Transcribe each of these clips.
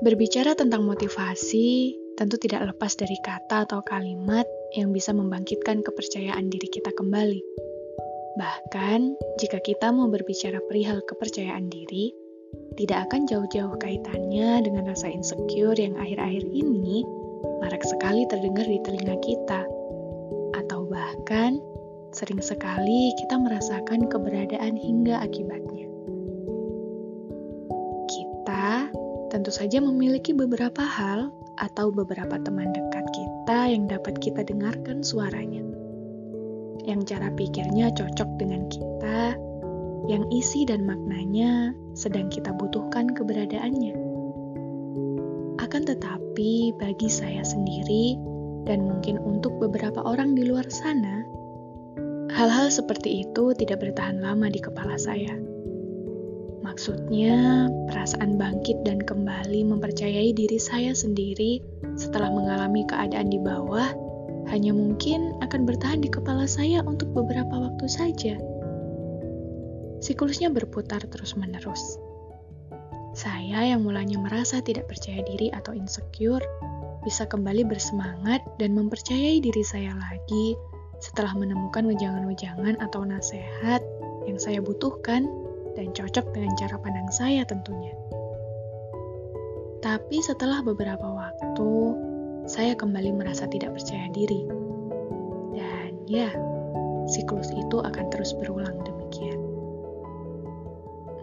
Berbicara tentang motivasi, tentu tidak lepas dari kata atau kalimat yang bisa membangkitkan kepercayaan diri kita kembali. Bahkan, jika kita mau berbicara perihal kepercayaan diri, tidak akan jauh-jauh kaitannya dengan rasa insecure yang akhir-akhir ini marak sekali terdengar di telinga kita. Atau bahkan, sering sekali kita merasakan keberadaan hingga akibatnya. Tentu saja memiliki beberapa hal atau beberapa teman dekat kita yang dapat kita dengarkan suaranya. Yang cara pikirnya cocok dengan kita, yang isi dan maknanya sedang kita butuhkan keberadaannya. Akan tetapi, bagi saya sendiri, dan mungkin untuk beberapa orang di luar sana, hal-hal seperti itu tidak bertahan lama di kepala saya Maksudnya, perasaan bangkit dan kembali mempercayai diri saya sendiri setelah mengalami keadaan di bawah hanya mungkin akan bertahan di kepala saya untuk beberapa waktu saja. Siklusnya berputar terus-menerus. Saya yang mulanya merasa tidak percaya diri atau insecure bisa kembali bersemangat dan mempercayai diri saya lagi setelah menemukan wejangan-wejangan atau nasihat yang saya butuhkan dan cocok dengan cara pandang saya tentunya. Tapi setelah beberapa waktu, saya kembali merasa tidak percaya diri. Dan ya, siklus itu akan terus berulang demikian.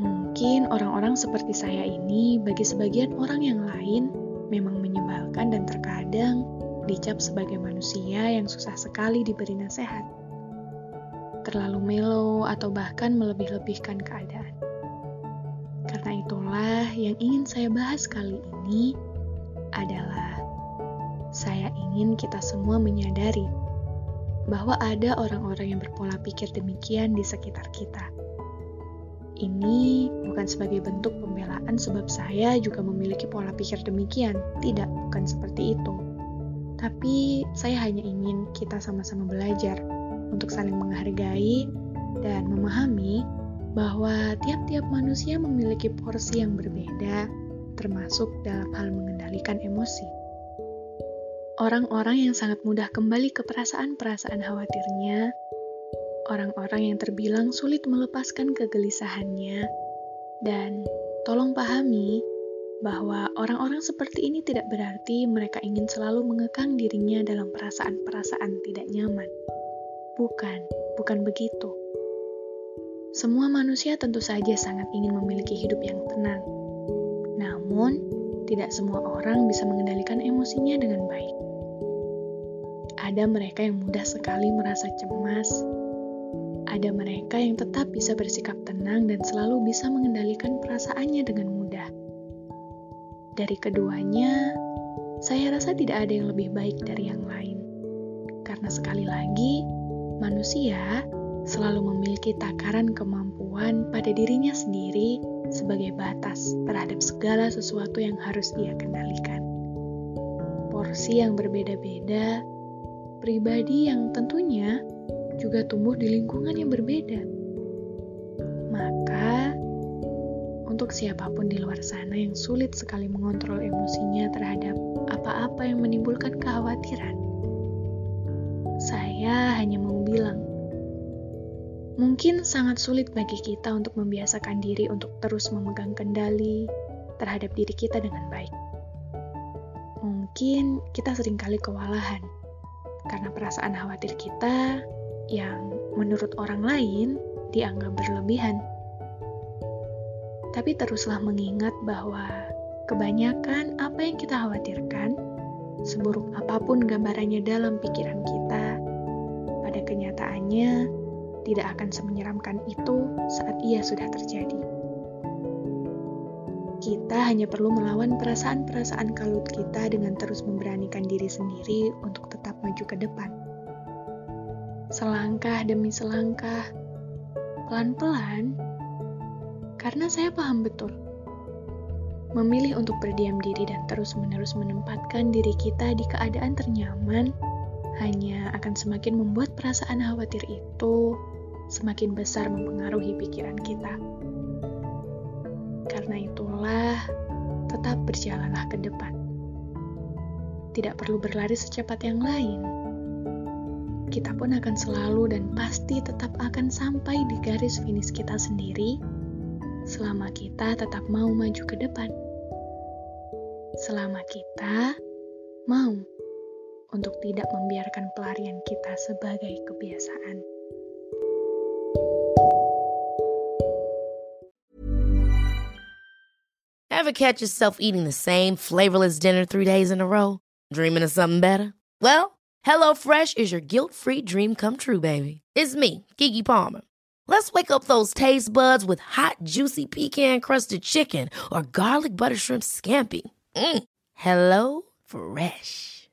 Mungkin orang-orang seperti saya ini bagi sebagian orang yang lain memang menyebalkan dan terkadang dicap sebagai manusia yang susah sekali diberi nasihat terlalu melo, atau bahkan melebih-lebihkan keadaan. Karena itulah yang ingin saya bahas kali ini adalah saya ingin kita semua menyadari bahwa ada orang-orang yang berpola pikir demikian di sekitar kita. Ini bukan sebagai bentuk pembelaan sebab saya juga memiliki pola pikir demikian. Tidak, bukan seperti itu. Tapi saya hanya ingin kita sama-sama belajar untuk saling menghargai dan memahami bahwa tiap-tiap manusia memiliki porsi yang berbeda, termasuk dalam hal mengendalikan emosi. Orang-orang yang sangat mudah kembali ke perasaan-perasaan khawatirnya, orang-orang yang terbilang sulit melepaskan kegelisahannya, dan tolong pahami bahwa orang-orang seperti ini tidak berarti mereka ingin selalu mengekang dirinya dalam perasaan-perasaan tidak nyaman. Bukan, bukan begitu. Semua manusia tentu saja sangat ingin memiliki hidup yang tenang. Namun, tidak semua orang bisa mengendalikan emosinya dengan baik. Ada mereka yang mudah sekali merasa cemas. Ada mereka yang tetap bisa bersikap tenang dan selalu bisa mengendalikan perasaannya dengan mudah. Dari keduanya, saya rasa tidak ada yang lebih baik dari yang lain. Karena sekali lagi, Manusia selalu memiliki takaran kemampuan pada dirinya sendiri sebagai batas terhadap segala sesuatu yang harus ia kendalikan. Porsi yang berbeda-beda, pribadi yang tentunya juga tumbuh di lingkungan yang berbeda. Maka, untuk siapa pun di luar sana yang sulit sekali mengontrol emosinya terhadap apa-apa yang menimbulkan kekhawatiran, saya hanya mau bilang, mungkin sangat sulit bagi kita untuk membiasakan diri untuk terus memegang kendali terhadap diri kita dengan baik. Mungkin kita sering kali kewalahan karena perasaan khawatir kita yang menurut orang lain dianggap berlebihan. Tapi teruslah mengingat bahwa kebanyakan apa yang kita khawatirkan, seburuk apa pun gambarannya dalam pikiran kita, rasanya tidak akan semenyeramkan itu saat ia sudah terjadi. Kita hanya perlu melawan perasaan-perasaan kalut kita dengan terus memberanikan diri sendiri untuk tetap maju ke depan. Selangkah demi selangkah, pelan-pelan, karena saya paham betul. Memilih untuk berdiam diri dan terus-menerus menempatkan diri kita di keadaan ternyaman hanya akan semakin membuat perasaan khawatir itu semakin besar mempengaruhi pikiran kita. Karena itulah, tetap berjalanlah ke depan. Tidak perlu berlari secepat yang lain. Kita pun akan selalu dan pasti tetap akan sampai di garis finish kita sendiri selama kita tetap mau maju ke depan. Selama kita mau untuk tidak membiarkan pelarian kita sebagai kebiasaan. Ever catch yourself eating the same flavorless dinner three days in a row? Dreaming of something better? Well, HelloFresh is your guilt-free dream come true, baby. It's me, Kiki Palmer. Let's wake up those taste buds with hot, juicy pecan-crusted chicken or garlic butter shrimp scampi. Mm. Hello Fresh.